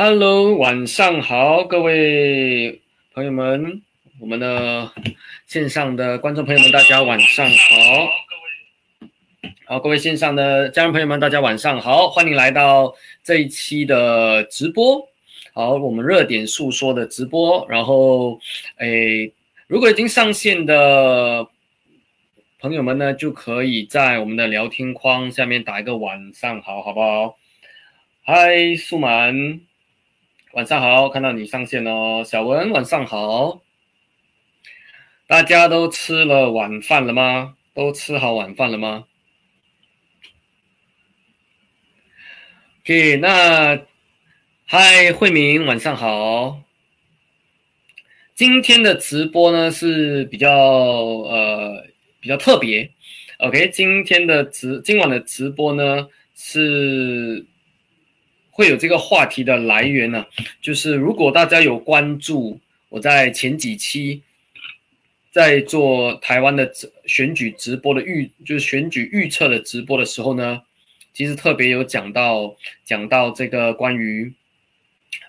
Hello，晚上好，各位朋友们，我们的线上的观众朋友们，大家晚上好。好，各位线上的家人朋友们，大家晚上好，欢迎来到这一期的直播。好，我们热点诉说的直播，然后，诶，如果已经上线的朋友们呢，就可以在我们的聊天框下面打一个晚上好，好不好？嗨，素满，晚上好，看到你上线哦。小文，晚上好。大家都吃了晚饭了吗？都吃好晚饭了吗？OK，那。嗨，慧明，晚上好。今天的直播呢是比较呃比较特别，OK，今天的直今晚的直播呢是会有这个话题的来源呢，就是如果大家有关注我在前几期在做台湾的选举直播的预，就是选举预测的直播的时候呢，其实特别有讲到讲到这个关于。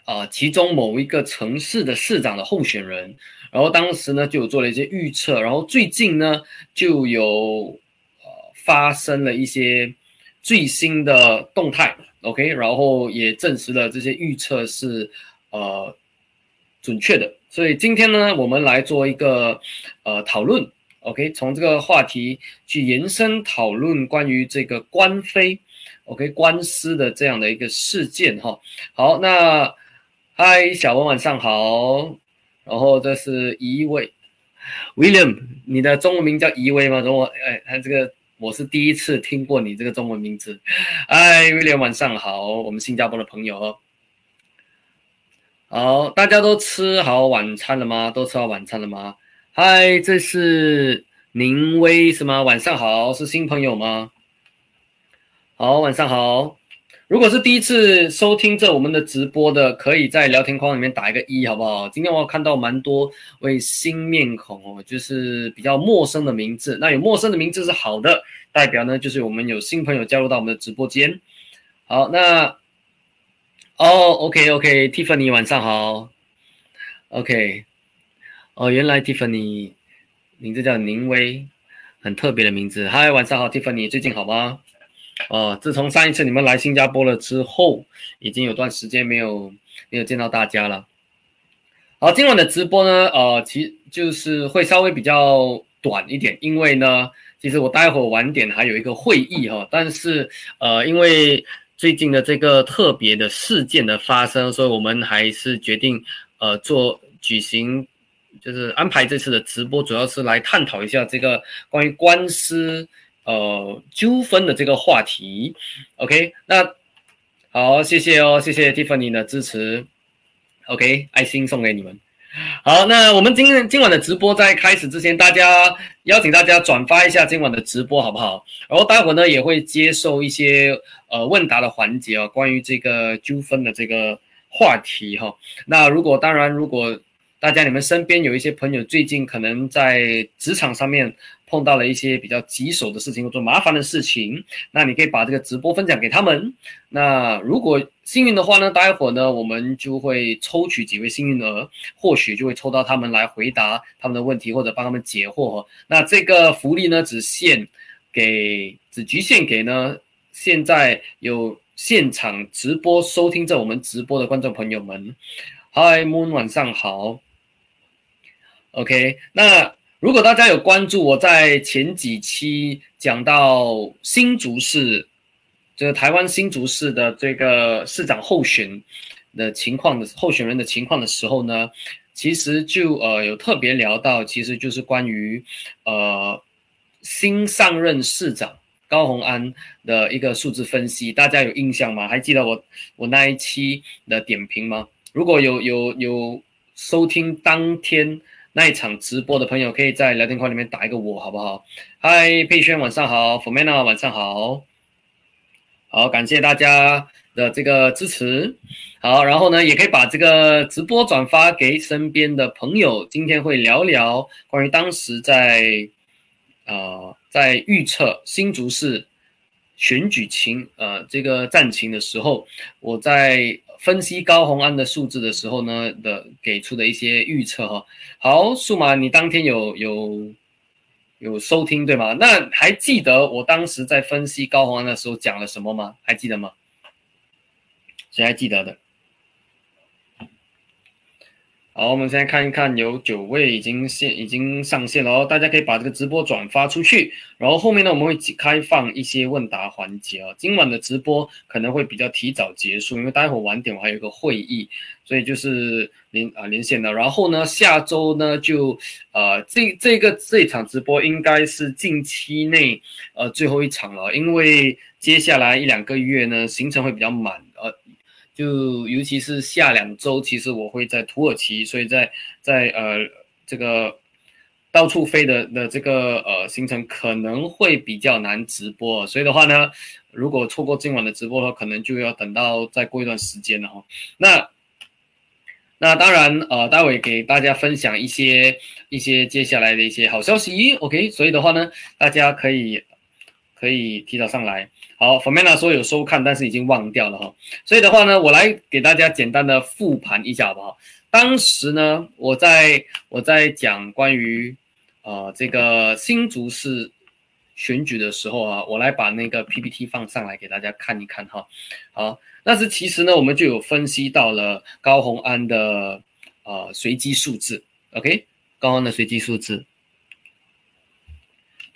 啊，其中某一个城市的市长的候选人，然后当时呢就有做了一些预测，然后最近呢就有呃发生了一些最新的动态，OK，然后也证实了这些预测是呃准确的，所以今天呢我们来做一个呃讨论，OK，从这个话题去延伸讨论关于这个官非，OK，官司的这样的一个事件哈，好那。嗨，小文晚上好。然后这是一位 William，你的中文名叫一位吗？中文哎，他这个我是第一次听过你这个中文名字。嗨威廉晚上好，我们新加坡的朋友。好，大家都吃好晚餐了吗？都吃好晚餐了吗？嗨，这是宁威是吗？晚上好，是新朋友吗？好，晚上好。如果是第一次收听这我们的直播的，可以在聊天框里面打一个一，好不好？今天我看到蛮多位新面孔哦，就是比较陌生的名字。那有陌生的名字是好的，代表呢就是我们有新朋友加入到我们的直播间。好，那哦，OK OK，Tiffany 晚上好，OK，哦，原来 Tiffany 名字叫宁威，很特别的名字。嗨，晚上好，Tiffany，最近好吗？哦，自从上一次你们来新加坡了之后，已经有段时间没有没有见到大家了。好，今晚的直播呢，呃，其就是会稍微比较短一点，因为呢，其实我待会晚点还有一个会议哈，但是呃，因为最近的这个特别的事件的发生，所以我们还是决定呃做举行，就是安排这次的直播，主要是来探讨一下这个关于官司。呃，纠纷的这个话题，OK，那好，谢谢哦，谢谢 Tiffany 的支持，OK，爱心送给你们。好，那我们今天今晚的直播在开始之前，大家邀请大家转发一下今晚的直播，好不好？然后待会呢也会接受一些呃问答的环节啊，关于这个纠纷的这个话题哈。那如果当然，如果大家你们身边有一些朋友最近可能在职场上面。碰到了一些比较棘手的事情或者麻烦的事情，那你可以把这个直播分享给他们。那如果幸运的话呢，待会儿呢我们就会抽取几位幸运儿，或许就会抽到他们来回答他们的问题或者帮他们解惑。那这个福利呢只限给只局限给呢现在有现场直播收听着我们直播的观众朋友们。Hi Moon，晚上好。OK，那。如果大家有关注我在前几期讲到新竹市，这个台湾新竹市的这个市长候选的情况的候选人的情况的时候呢，其实就呃有特别聊到，其实就是关于呃新上任市长高鸿安的一个数字分析，大家有印象吗？还记得我我那一期的点评吗？如果有有有收听当天。那一场直播的朋友，可以在聊天框里面打一个我，好不好？嗨，佩轩，晚上好，Fomena，晚上好，好，感谢大家的这个支持。好，然后呢，也可以把这个直播转发给身边的朋友。今天会聊聊关于当时在呃在预测新竹市选举情呃这个战情的时候，我在分析高红安的数字的时候呢的给出的一些预测哈。好，数码，你当天有有有收听对吗？那还记得我当时在分析高红安的时候讲了什么吗？还记得吗？谁还记得的？好，我们现在看一看，有九位已经线已经上线了哦，大家可以把这个直播转发出去，然后后面呢，我们会开放一些问答环节啊。今晚的直播可能会比较提早结束，因为待会晚点我还有一个会议，所以就是连啊连线的。然后呢，下周呢就呃这这个这场直播应该是近期内呃最后一场了，因为接下来一两个月呢行程会比较满。就尤其是下两周，其实我会在土耳其，所以在在呃这个到处飞的的这个呃行程可能会比较难直播，所以的话呢，如果错过今晚的直播的话，可能就要等到再过一段时间了哈。那那当然呃，待会给大家分享一些一些接下来的一些好消息，OK？所以的话呢，大家可以可以提早上来。好 f o r m a n a 说有收看，但是已经忘掉了哈。所以的话呢，我来给大家简单的复盘一下好不好？当时呢，我在我在讲关于呃这个新竹市选举的时候啊，我来把那个 PPT 放上来给大家看一看哈。好，那是其实呢，我们就有分析到了高红安的呃随机数字，OK，高安的随机数字。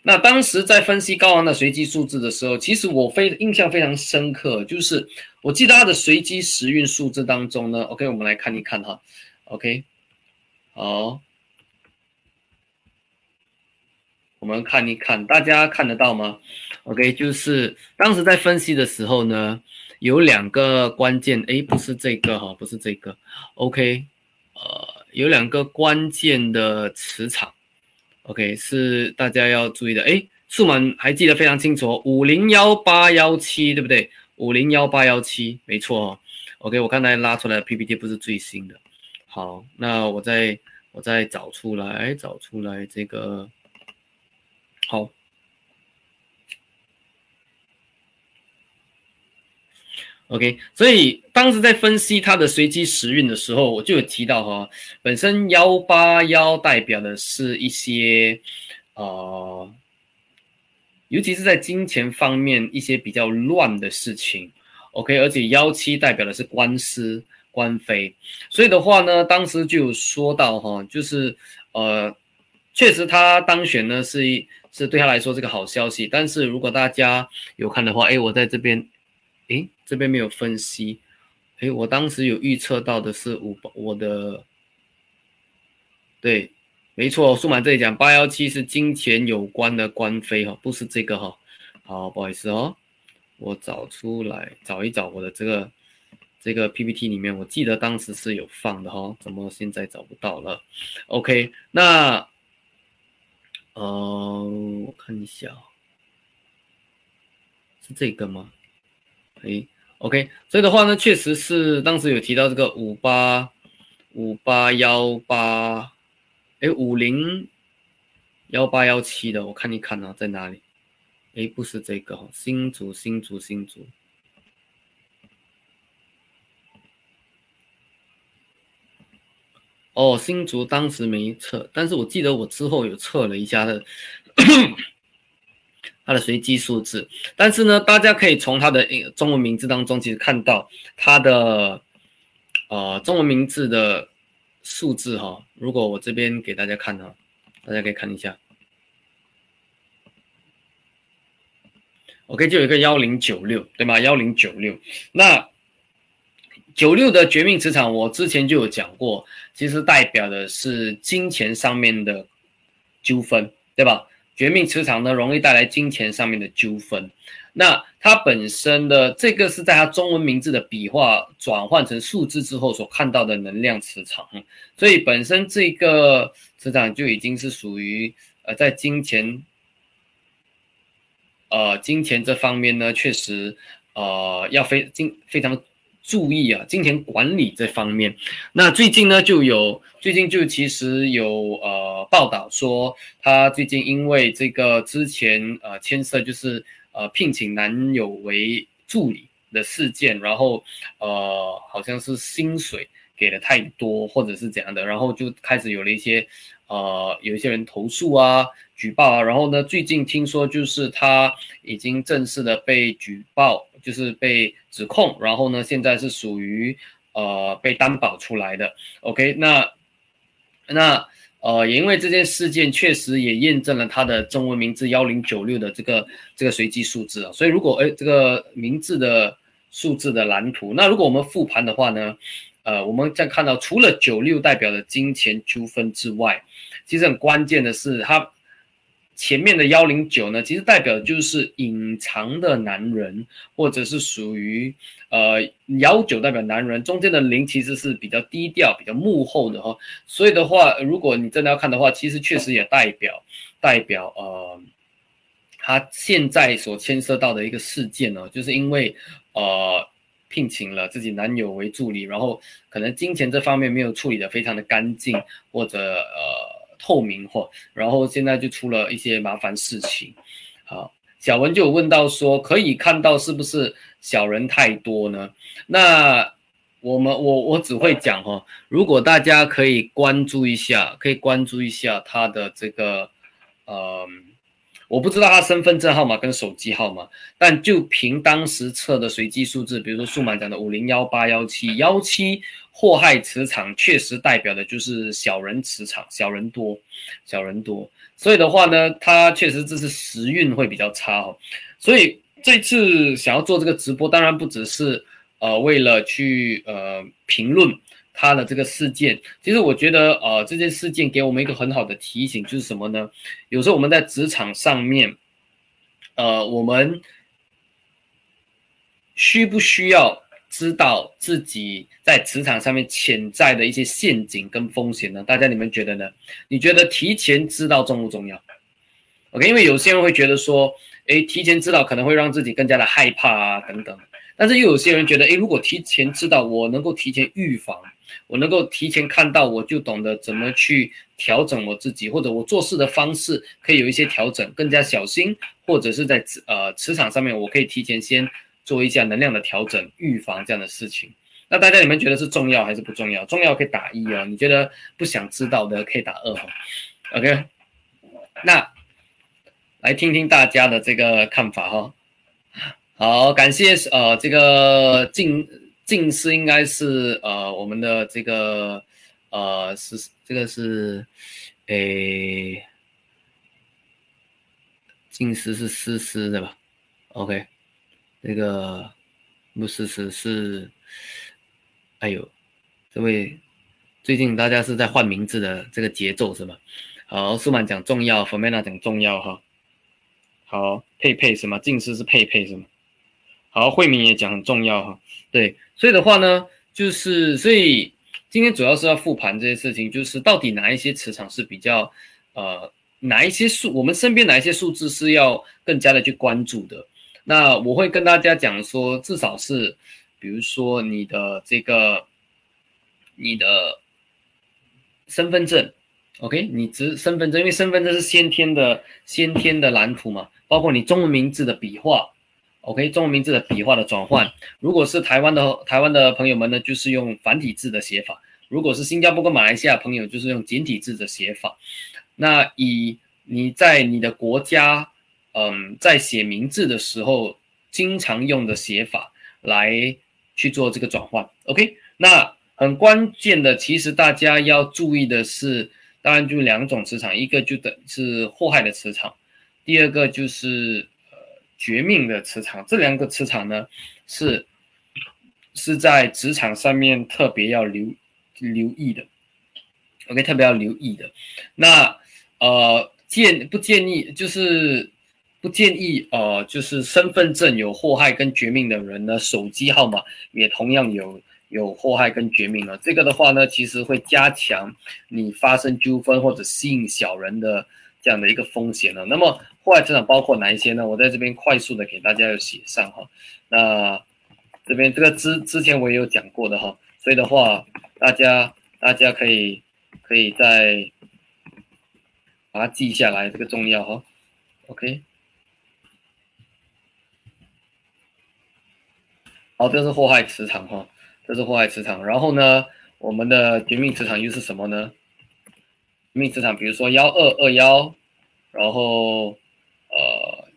那当时在分析高昂的随机数字的时候，其实我非印象非常深刻，就是我记得它的随机时运数字当中呢，OK，我们来看一看哈，OK，好，我们看一看，大家看得到吗？OK，就是当时在分析的时候呢，有两个关键，诶，不是这个哈，不是这个，OK，呃，有两个关键的磁场。OK，是大家要注意的。哎，数码还记得非常清楚，五零幺八幺七，对不对？五零幺八幺七，没错哦。OK，我刚才拉出来的 PPT 不是最新的。好，那我再我再找出来，找出来这个。好。OK，所以当时在分析它的随机时运的时候，我就有提到哈，本身幺八幺代表的是一些，呃，尤其是在金钱方面一些比较乱的事情。OK，而且幺七代表的是官司官非，所以的话呢，当时就有说到哈，就是呃，确实他当选呢是一是对他来说这个好消息，但是如果大家有看的话，哎，我在这边。这边没有分析。诶，我当时有预测到的是五，我的，对，没错，数码这里讲八幺七是金钱有关的官非哈，不是这个哈。好，不好意思哦，我找出来，找一找我的这个这个 PPT 里面，我记得当时是有放的哈，怎么现在找不到了？OK，那，呃，我看一下，是这个吗？哎，OK，所以的话呢，确实是当时有提到这个五八五八幺八，哎，五零幺八幺七的，我看一看啊，在哪里？哎，不是这个哦，新竹新竹新竹。哦，新竹当时没测，但是我记得我之后有测了一下的。它的随机数字，但是呢，大家可以从它的中文名字当中，其实看到它的呃中文名字的数字哈。如果我这边给大家看哈，大家可以看一下，OK，就有一个幺零九六，对吗？幺零九六，那九六的绝命磁场，我之前就有讲过，其实代表的是金钱上面的纠纷，对吧？绝命磁场呢，容易带来金钱上面的纠纷。那它本身的这个是在它中文名字的笔画转换成数字之后所看到的能量磁场，所以本身这个磁场就已经是属于呃在金钱，呃金钱这方面呢，确实呃要非金非常。注意啊，金钱管理这方面。那最近呢，就有最近就其实有呃报道说，他最近因为这个之前呃牵涉就是呃聘请男友为助理，的事件，然后呃，好像是薪水给的太多，或者是怎样的，然后就开始有了一些呃，有一些人投诉啊、举报啊，然后呢，最近听说就是他已经正式的被举报，就是被指控，然后呢，现在是属于呃被担保出来的。OK，那那。呃，也因为这件事件确实也验证了他的中文名字幺零九六的这个这个随机数字啊，所以如果哎这个名字的数字的蓝图，那如果我们复盘的话呢，呃，我们再看到除了九六代表的金钱纠纷之外，其实很关键的是它。前面的幺零九呢，其实代表就是隐藏的男人，或者是属于呃幺九代表男人，中间的零其实是比较低调、比较幕后的哈。所以的话，如果你真的要看的话，其实确实也代表代表呃，他现在所牵涉到的一个事件呢，就是因为呃聘请了自己男友为助理，然后可能金钱这方面没有处理的非常的干净，或者呃。透明化，然后现在就出了一些麻烦事情。好，小文就有问到说，可以看到是不是小人太多呢？那我们我我只会讲哈，如果大家可以关注一下，可以关注一下他的这个，嗯。我不知道他身份证号码跟手机号码，但就凭当时测的随机数字，比如说数码讲的五零幺八幺七幺七祸害磁场，确实代表的就是小人磁场，小人多，小人多。所以的话呢，他确实这是时运会比较差哦。所以这次想要做这个直播，当然不只是呃为了去呃评论。他的这个事件，其实我觉得，呃，这件事件给我们一个很好的提醒，就是什么呢？有时候我们在职场上面，呃，我们需不需要知道自己在职场上面潜在的一些陷阱跟风险呢？大家你们觉得呢？你觉得提前知道重不重要？OK，因为有些人会觉得说，诶，提前知道可能会让自己更加的害怕啊，等等。但是又有些人觉得，诶，如果提前知道，我能够提前预防。我能够提前看到，我就懂得怎么去调整我自己，或者我做事的方式可以有一些调整，更加小心，或者是在磁呃磁场上面，我可以提前先做一下能量的调整，预防这样的事情。那大家你们觉得是重要还是不重要？重要可以打一哦，你觉得不想知道的可以打二哈。OK，那来听听大家的这个看法哈。好，感谢呃这个静。近视应该是呃我们的这个呃是这个是诶近视是思思的吧？OK，那个不思思是哎呦这位最近大家是在换名字的这个节奏是吗？好，苏满讲重要 f o r m a n a 讲重要哈。好，佩佩什么近视是佩佩是吗？好，慧敏也讲很重要哈。对。所以的话呢，就是所以今天主要是要复盘这些事情，就是到底哪一些磁场是比较，呃，哪一些数，我们身边哪一些数字是要更加的去关注的。那我会跟大家讲说，至少是，比如说你的这个，你的身份证，OK，你只身份证，因为身份证是先天的先天的蓝图嘛，包括你中文名字的笔画。OK，中文名字的笔画的转换，如果是台湾的台湾的朋友们呢，就是用繁体字的写法；如果是新加坡跟马来西亚朋友，就是用简体字的写法。那以你在你的国家，嗯，在写名字的时候经常用的写法来去做这个转换。OK，那很关键的，其实大家要注意的是，当然就两种磁场，一个就等是祸害的磁场，第二个就是。绝命的磁场，这两个磁场呢，是是在职场上面特别要留留意的。OK，特别要留意的。那呃，建不建议就是不建议呃，就是身份证有祸害跟绝命的人呢，手机号码也同样有有祸害跟绝命了。这个的话呢，其实会加强你发生纠纷或者吸引小人的这样的一个风险了。那么。户外磁场包括哪一些呢？我在这边快速的给大家要写上哈。那这边这个之之前我也有讲过的哈，所以的话，大家大家可以可以再把它记下来，这个重要哈。OK。好，这是祸害磁场哈，这是祸害磁场。然后呢，我们的绝命磁场又是什么呢？绝命磁场，比如说幺二二幺，然后呃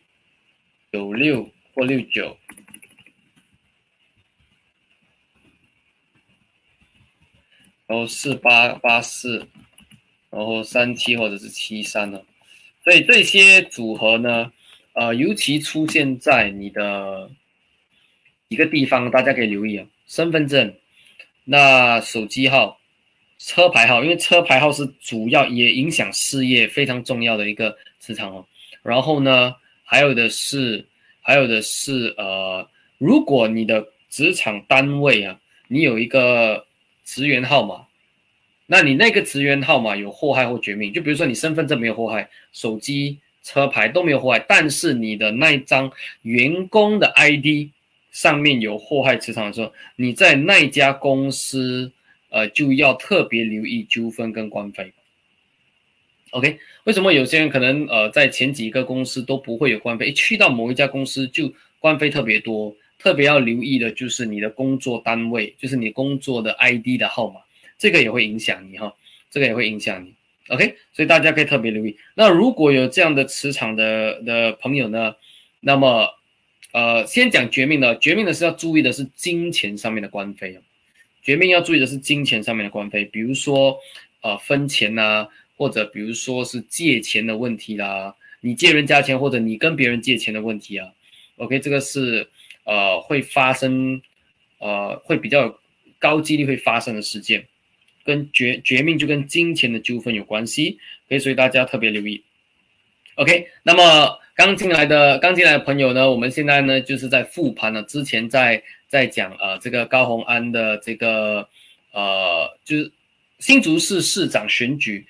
九六或六九，然后四八八四，然后三七或者是七三呢。所以这些组合呢，呃，尤其出现在你的一个地方，大家可以留意啊，身份证、那手机号、车牌号，因为车牌号是主要也影响事业非常重要的一个磁场哦。然后呢，还有的是，还有的是，呃，如果你的职场单位啊，你有一个职员号码。那你那个职员号码有祸害或绝命，就比如说你身份证没有祸害，手机、车牌都没有祸害，但是你的那一张员工的 ID 上面有祸害磁场的时候，你在那家公司，呃，就要特别留意纠纷跟官非。OK，为什么有些人可能呃在前几个公司都不会有官非，去到某一家公司就官非特别多，特别要留意的就是你的工作单位，就是你工作的 ID 的号码。这个也会影响你哈，这个也会影响你，OK，所以大家可以特别留意。那如果有这样的磁场的的朋友呢，那么，呃，先讲绝命的，绝命的是要注意的是金钱上面的官非绝命要注意的是金钱上面的官非，比如说，呃，分钱呐，或者比如说是借钱的问题啦，你借人家钱或者你跟别人借钱的问题啊，OK，这个是呃会发生，呃会比较高几率会发生的事件。跟绝绝命就跟金钱的纠纷有关系，可以所以大家特别留意。OK，那么刚进来的刚进来的朋友呢，我们现在呢就是在复盘了，之前在在讲呃这个高鸿安的这个呃就是新竹市市长选举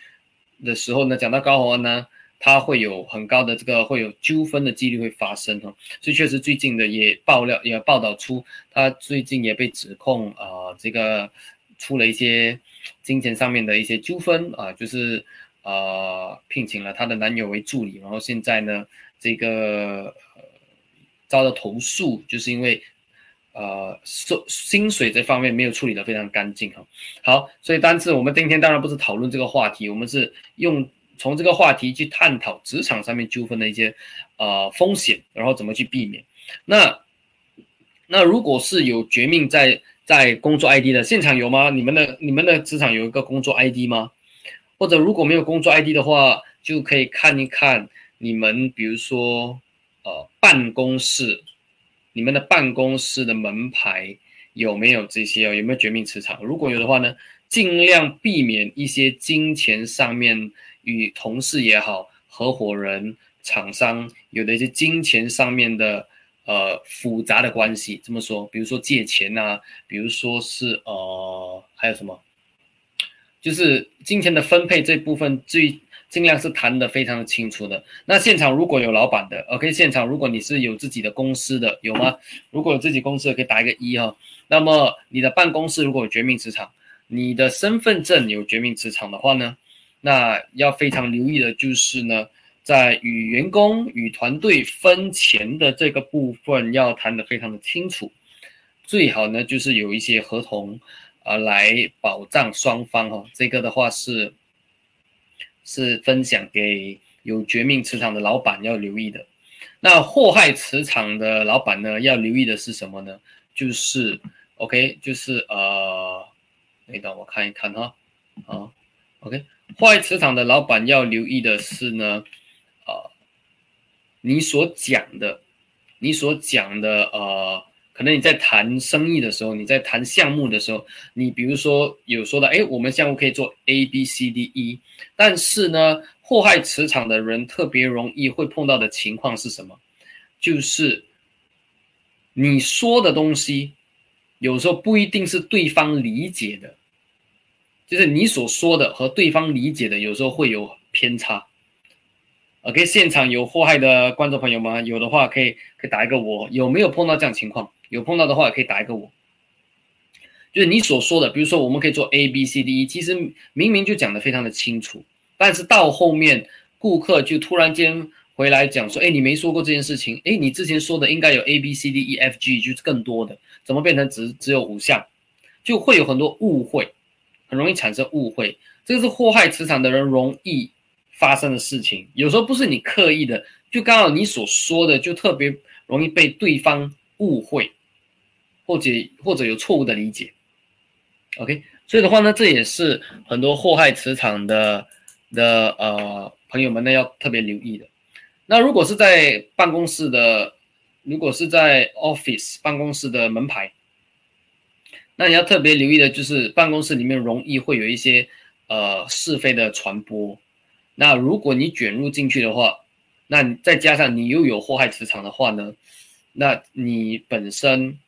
的时候呢，讲到高鸿安呢，他会有很高的这个会有纠纷的几率会发生哈，所以确实最近的也爆料也报道出他最近也被指控啊这个出了一些。金钱上面的一些纠纷啊，就是呃聘请了她的男友为助理，然后现在呢，这个遭到投诉，就是因为呃收薪水这方面没有处理的非常干净哈。好，所以但是我们今天当然不是讨论这个话题，我们是用从这个话题去探讨职场上面纠纷的一些呃风险，然后怎么去避免。那那如果是有绝命在。在工作 ID 的现场有吗？你们的你们的职场有一个工作 ID 吗？或者如果没有工作 ID 的话，就可以看一看你们，比如说呃办公室，你们的办公室的门牌有没有这些？有没有绝命磁场？如果有的话呢，尽量避免一些金钱上面与同事也好、合伙人、厂商有的一些金钱上面的。呃，复杂的关系这么说，比如说借钱呐，比如说是呃，还有什么，就是金钱的分配这部分，最尽量是谈的非常的清楚的。那现场如果有老板的，OK，现场如果你是有自己的公司的，有吗？如果有自己公司的，可以打一个一哈。那么你的办公室如果有绝命磁场，你的身份证有绝命磁场的话呢，那要非常留意的就是呢。在与员工与团队分钱的这个部分要谈得非常的清楚，最好呢就是有一些合同啊来保障双方哈。这个的话是是分享给有绝命磁场的老板要留意的。那祸害磁场的老板呢要留意的是什么呢？就是 OK，就是呃，等我看一看哈，啊，OK，祸害磁场的老板要留意的是呢。呃你所讲的，你所讲的，呃，可能你在谈生意的时候，你在谈项目的时候，你比如说有说的，哎，我们项目可以做 A B C D E，但是呢，祸害磁场的人特别容易会碰到的情况是什么？就是你说的东西，有时候不一定是对方理解的，就是你所说的和对方理解的有时候会有偏差。OK，现场有祸害的观众朋友吗？有的话可以可以打一个我。有没有碰到这样情况？有碰到的话也可以打一个我。就是你所说的，比如说我们可以做 A B C D E，其实明明就讲的非常的清楚，但是到后面顾客就突然间回来讲说，哎，你没说过这件事情，哎，你之前说的应该有 A B C D E F G，就是更多的，怎么变成只只有五项，就会有很多误会，很容易产生误会，这个是祸害磁场的人容易发生的事情，有时候不是你刻意的，就刚好你所说的就特别容易被对方误会，或者或者有错误的理解，OK，所以的话呢，这也是很多祸害磁场的的呃朋友们呢要特别留意的。那如果是在办公室的，如果是在 office 办公室的门牌，那你要特别留意的就是办公室里面容易会有一些呃是非的传播。那如果你卷入进去的话，那再加上你又有祸害磁场的话呢，那你本身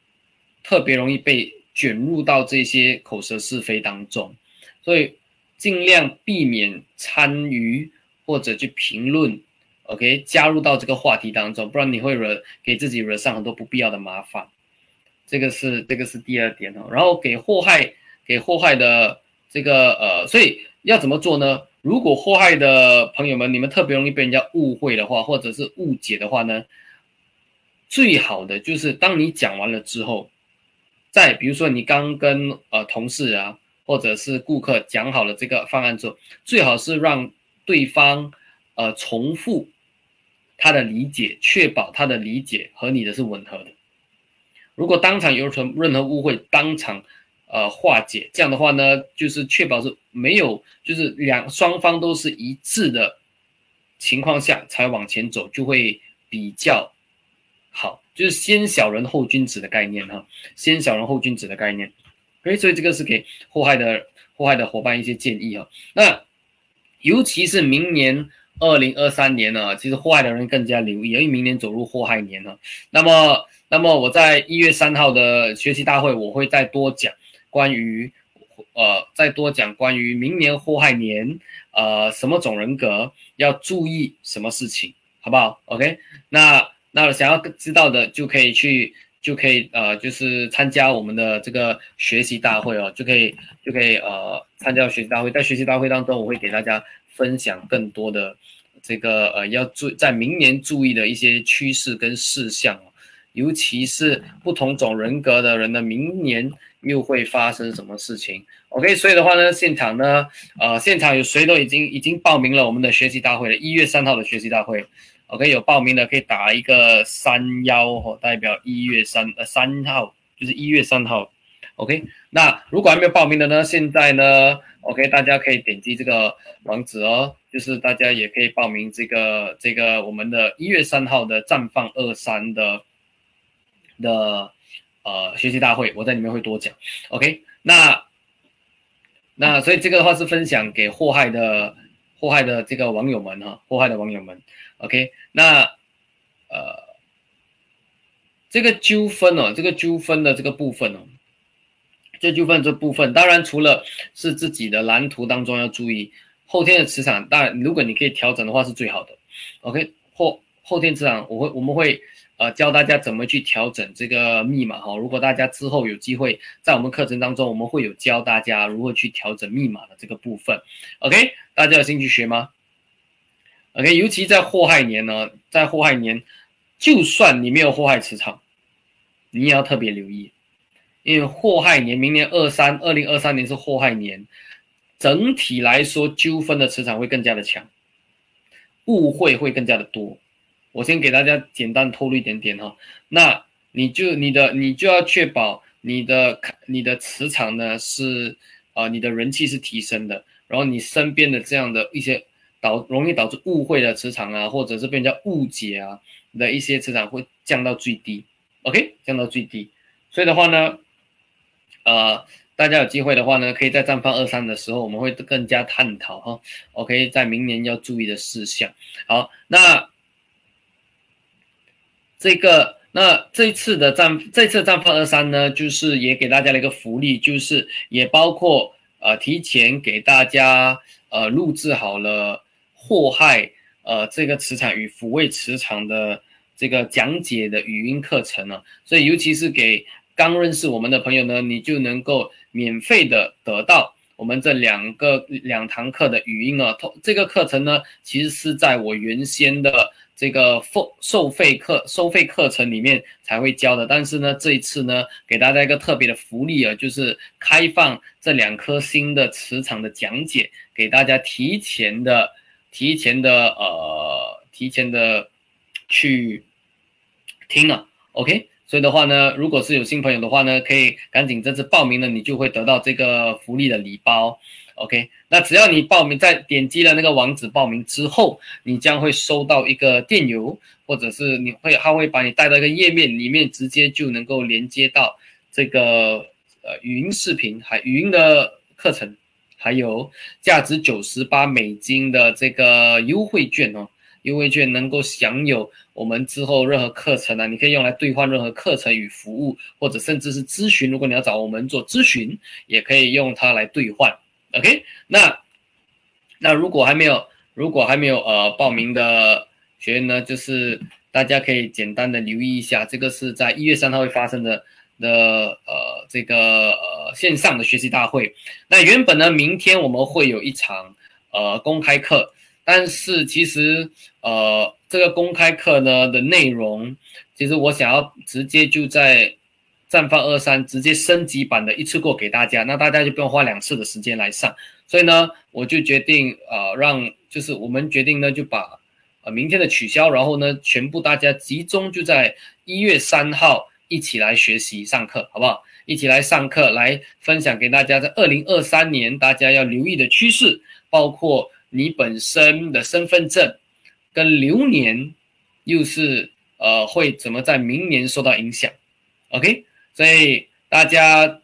特别容易被卷入到这些口舌是非当中，所以尽量避免参与或者去评论。OK，加入到这个话题当中，不然你会惹给自己惹上很多不必要的麻烦。这个是这个是第二点哦。然后给祸害给祸害的这个呃，所以要怎么做呢？如果祸害的朋友们，你们特别容易被人家误会的话，或者是误解的话呢，最好的就是当你讲完了之后，在比如说你刚跟呃同事啊，或者是顾客讲好了这个方案之后，最好是让对方呃重复。他的理解，确保他的理解和你的是吻合的。如果当场有成任何误会，当场呃化解，这样的话呢，就是确保是没有，就是两双方都是一致的情况下才往前走，就会比较好。就是先小人后君子的概念哈，先小人后君子的概念。哎，所以这个是给祸害的祸害的伙伴一些建议哈。那尤其是明年。二零二三年呢，其实祸害的人更加留意，因为明年走入祸害年了。那么，那么我在一月三号的学习大会，我会再多讲关于，呃，再多讲关于明年祸害年，呃，什么种人格要注意什么事情，好不好？OK，那那想要知道的就可以去，就可以呃，就是参加我们的这个学习大会哦，就可以就可以呃参加学习大会，在学习大会当中，我会给大家。分享更多的这个呃，要注在明年注意的一些趋势跟事项尤其是不同种人格的人呢，明年又会发生什么事情？OK，所以的话呢，现场呢，呃，现场有谁都已经已经报名了我们的学习大会了，一月三号的学习大会，OK，有报名的可以打一个三幺哦，代表一月三呃三号，就是一月三号，OK，那如果还没有报名的呢，现在呢？OK，大家可以点击这个网址哦，就是大家也可以报名这个这个我们的一月三号的绽放二三的的呃学习大会，我在里面会多讲。OK，那那所以这个的话是分享给祸害的祸害的这个网友们哈，祸害的网友们。OK，那呃这个纠纷哦，这个纠纷的这个部分哦。这纠纷这部分，当然除了是自己的蓝图当中要注意后天的磁场，当然如果你可以调整的话是最好的。OK，后后天磁场，我会我们会呃教大家怎么去调整这个密码哈。如果大家之后有机会在我们课程当中，我们会有教大家如何去调整密码的这个部分。OK，大家有兴趣学吗？OK，尤其在祸害年呢，在祸害年，就算你没有祸害磁场，你也要特别留意。因为祸害年，明年二三二零二三年是祸害年，整体来说纠纷的磁场会更加的强，误会会更加的多。我先给大家简单透露一点点哈，那你就你的你就要确保你的你的磁场呢是啊你的人气是提升的，然后你身边的这样的一些导容易导致误会的磁场啊，或者是被人家误解啊的一些磁场会降到最低，OK，降到最低。所以的话呢。呃，大家有机会的话呢，可以在绽放二三的时候，我们会更加探讨哈。OK，在明年要注意的事项。好，那这个那这次的绽这次绽放二三呢，就是也给大家了一个福利，就是也包括呃提前给大家呃录制好了祸害呃这个磁场与抚慰磁场的这个讲解的语音课程呢，所以尤其是给。刚认识我们的朋友呢，你就能够免费的得到我们这两个两堂课的语音啊。通这个课程呢，其实是在我原先的这个付收费课收费课程里面才会教的。但是呢，这一次呢，给大家一个特别的福利啊，就是开放这两颗星的磁场的讲解，给大家提前的、提前的呃、提前的去听了。OK。所以的话呢，如果是有新朋友的话呢，可以赶紧这次报名了，你就会得到这个福利的礼包。OK，那只要你报名，在点击了那个网址报名之后，你将会收到一个电邮，或者是你会，他会把你带到一个页面里面，直接就能够连接到这个呃语音视频，还语音的课程，还有价值九十八美金的这个优惠券哦。优惠券能够享有我们之后任何课程啊，你可以用来兑换任何课程与服务，或者甚至是咨询。如果你要找我们做咨询，也可以用它来兑换。OK，那那如果还没有如果还没有呃报名的学员呢，就是大家可以简单的留意一下，这个是在一月三号会发生的的呃这个呃线上的学习大会。那原本呢，明天我们会有一场呃公开课。但是其实，呃，这个公开课呢的内容，其实我想要直接就在绽放二三直接升级版的一次过给大家，那大家就不用花两次的时间来上。所以呢，我就决定，呃，让就是我们决定呢，就把呃明天的取消，然后呢，全部大家集中就在一月三号一起来学习上课，好不好？一起来上课，来分享给大家在二零二三年大家要留意的趋势，包括。你本身的身份证跟流年又是呃会怎么在明年受到影响？OK，所以大家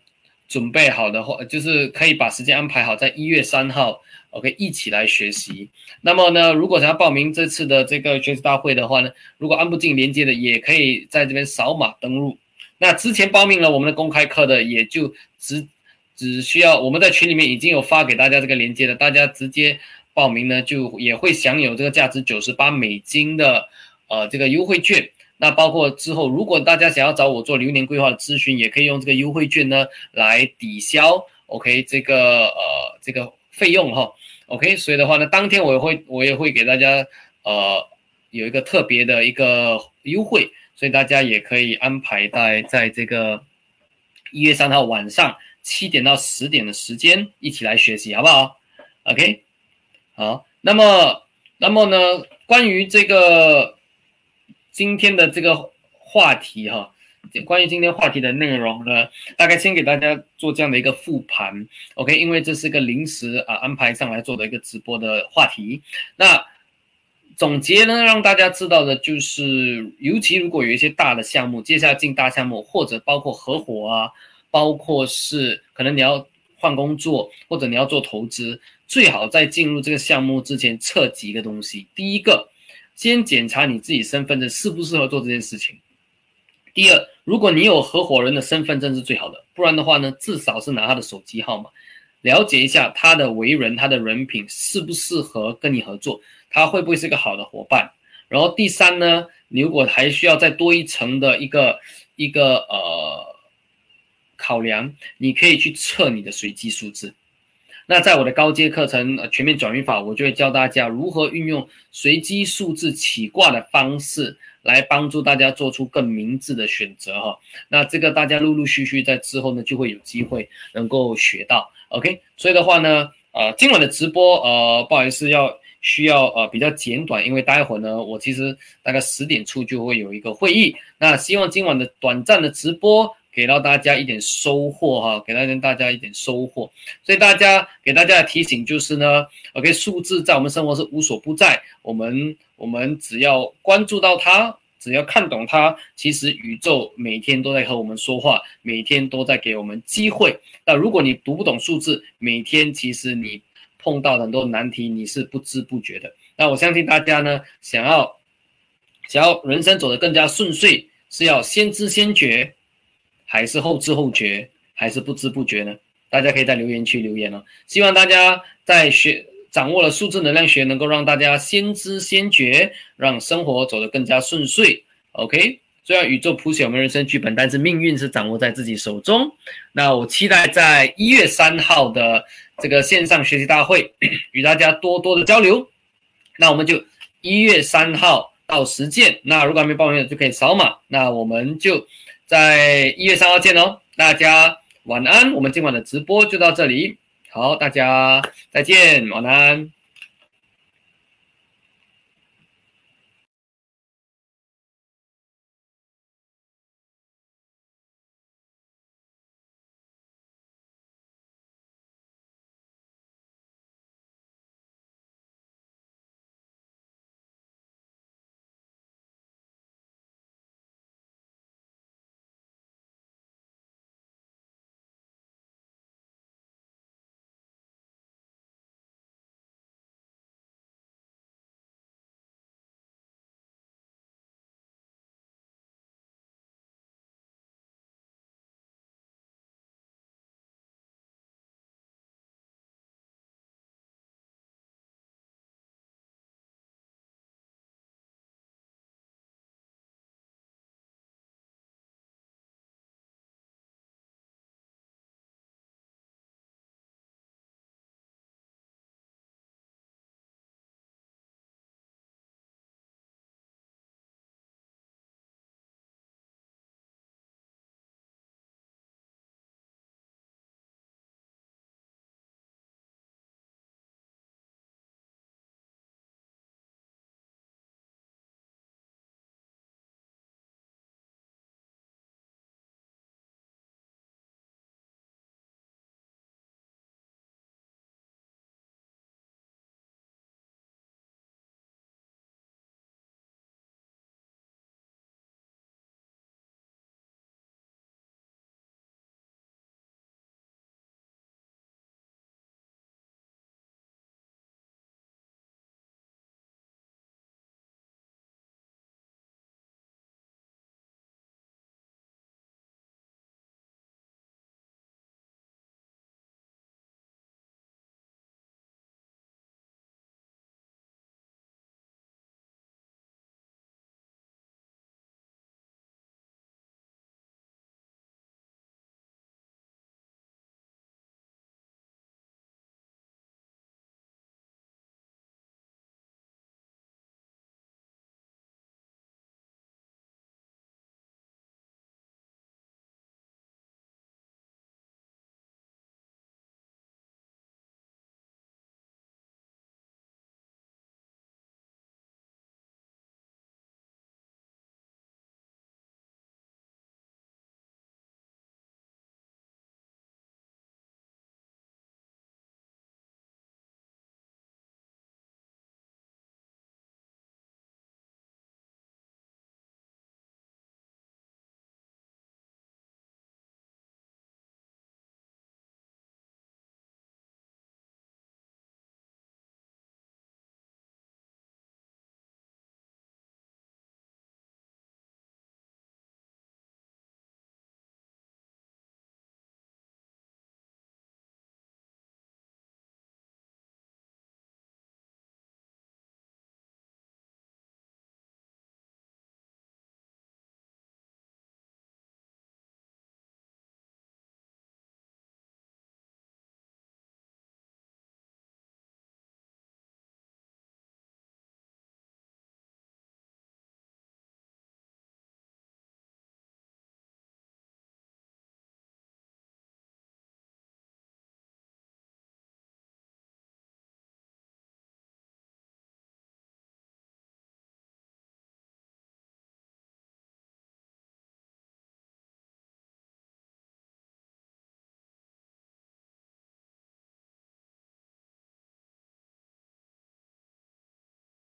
准备好的话，就是可以把时间安排好，在一月三号，OK，一起来学习。那么呢，如果想要报名这次的这个学习大会的话呢，如果按不进连接的，也可以在这边扫码登录。那之前报名了我们的公开课的，也就只只需要我们在群里面已经有发给大家这个链接的，大家直接。报名呢，就也会享有这个价值九十八美金的呃这个优惠券。那包括之后，如果大家想要找我做流年规划的咨询，也可以用这个优惠券呢来抵消。OK，这个呃这个费用哈。OK，所以的话呢，当天我也会我也会给大家呃有一个特别的一个优惠，所以大家也可以安排在在这个一月三号晚上七点到十点的时间一起来学习，好不好？OK。好，那么，那么呢？关于这个今天的这个话题哈，关于今天话题的内容呢，大概先给大家做这样的一个复盘，OK？因为这是个临时啊安排上来做的一个直播的话题。那总结呢，让大家知道的就是，尤其如果有一些大的项目，接下来进大项目，或者包括合伙啊，包括是可能你要换工作，或者你要做投资。最好在进入这个项目之前测几个东西。第一个，先检查你自己身份证适不适合做这件事情。第二，如果你有合伙人的身份证是最好的，不然的话呢，至少是拿他的手机号码，了解一下他的为人、他的人品适不适合跟你合作，他会不会是一个好的伙伴。然后第三呢，你如果还需要再多一层的一个一个呃考量，你可以去测你的随机数字。那在我的高阶课程《全面转运法》，我就会教大家如何运用随机数字起卦的方式，来帮助大家做出更明智的选择哈。那这个大家陆陆续续在之后呢，就会有机会能够学到。OK，所以的话呢，呃，今晚的直播，呃，不好意思，要需要呃比较简短，因为待会呢，我其实大概十点出就会有一个会议。那希望今晚的短暂的直播。给到大家一点收获哈，给到大家一点收获，所以大家给大家的提醒就是呢，OK，数字在我们生活是无所不在，我们我们只要关注到它，只要看懂它，其实宇宙每天都在和我们说话，每天都在给我们机会。那如果你读不懂数字，每天其实你碰到很多难题，你是不知不觉的。那我相信大家呢，想要想要人生走得更加顺遂，是要先知先觉。还是后知后觉，还是不知不觉呢？大家可以在留言区留言哦。希望大家在学掌握了数字能量学，能够让大家先知先觉，让生活走得更加顺遂。OK，虽然宇宙谱写我们人生剧本，但是命运是掌握在自己手中。那我期待在一月三号的这个线上学习大会 与大家多多的交流。那我们就一月三号到实践。那如果还没报名的就可以扫码。那我们就在一月三号见哦，大家晚安。我们今晚的直播就到这里，好，大家再见，晚安。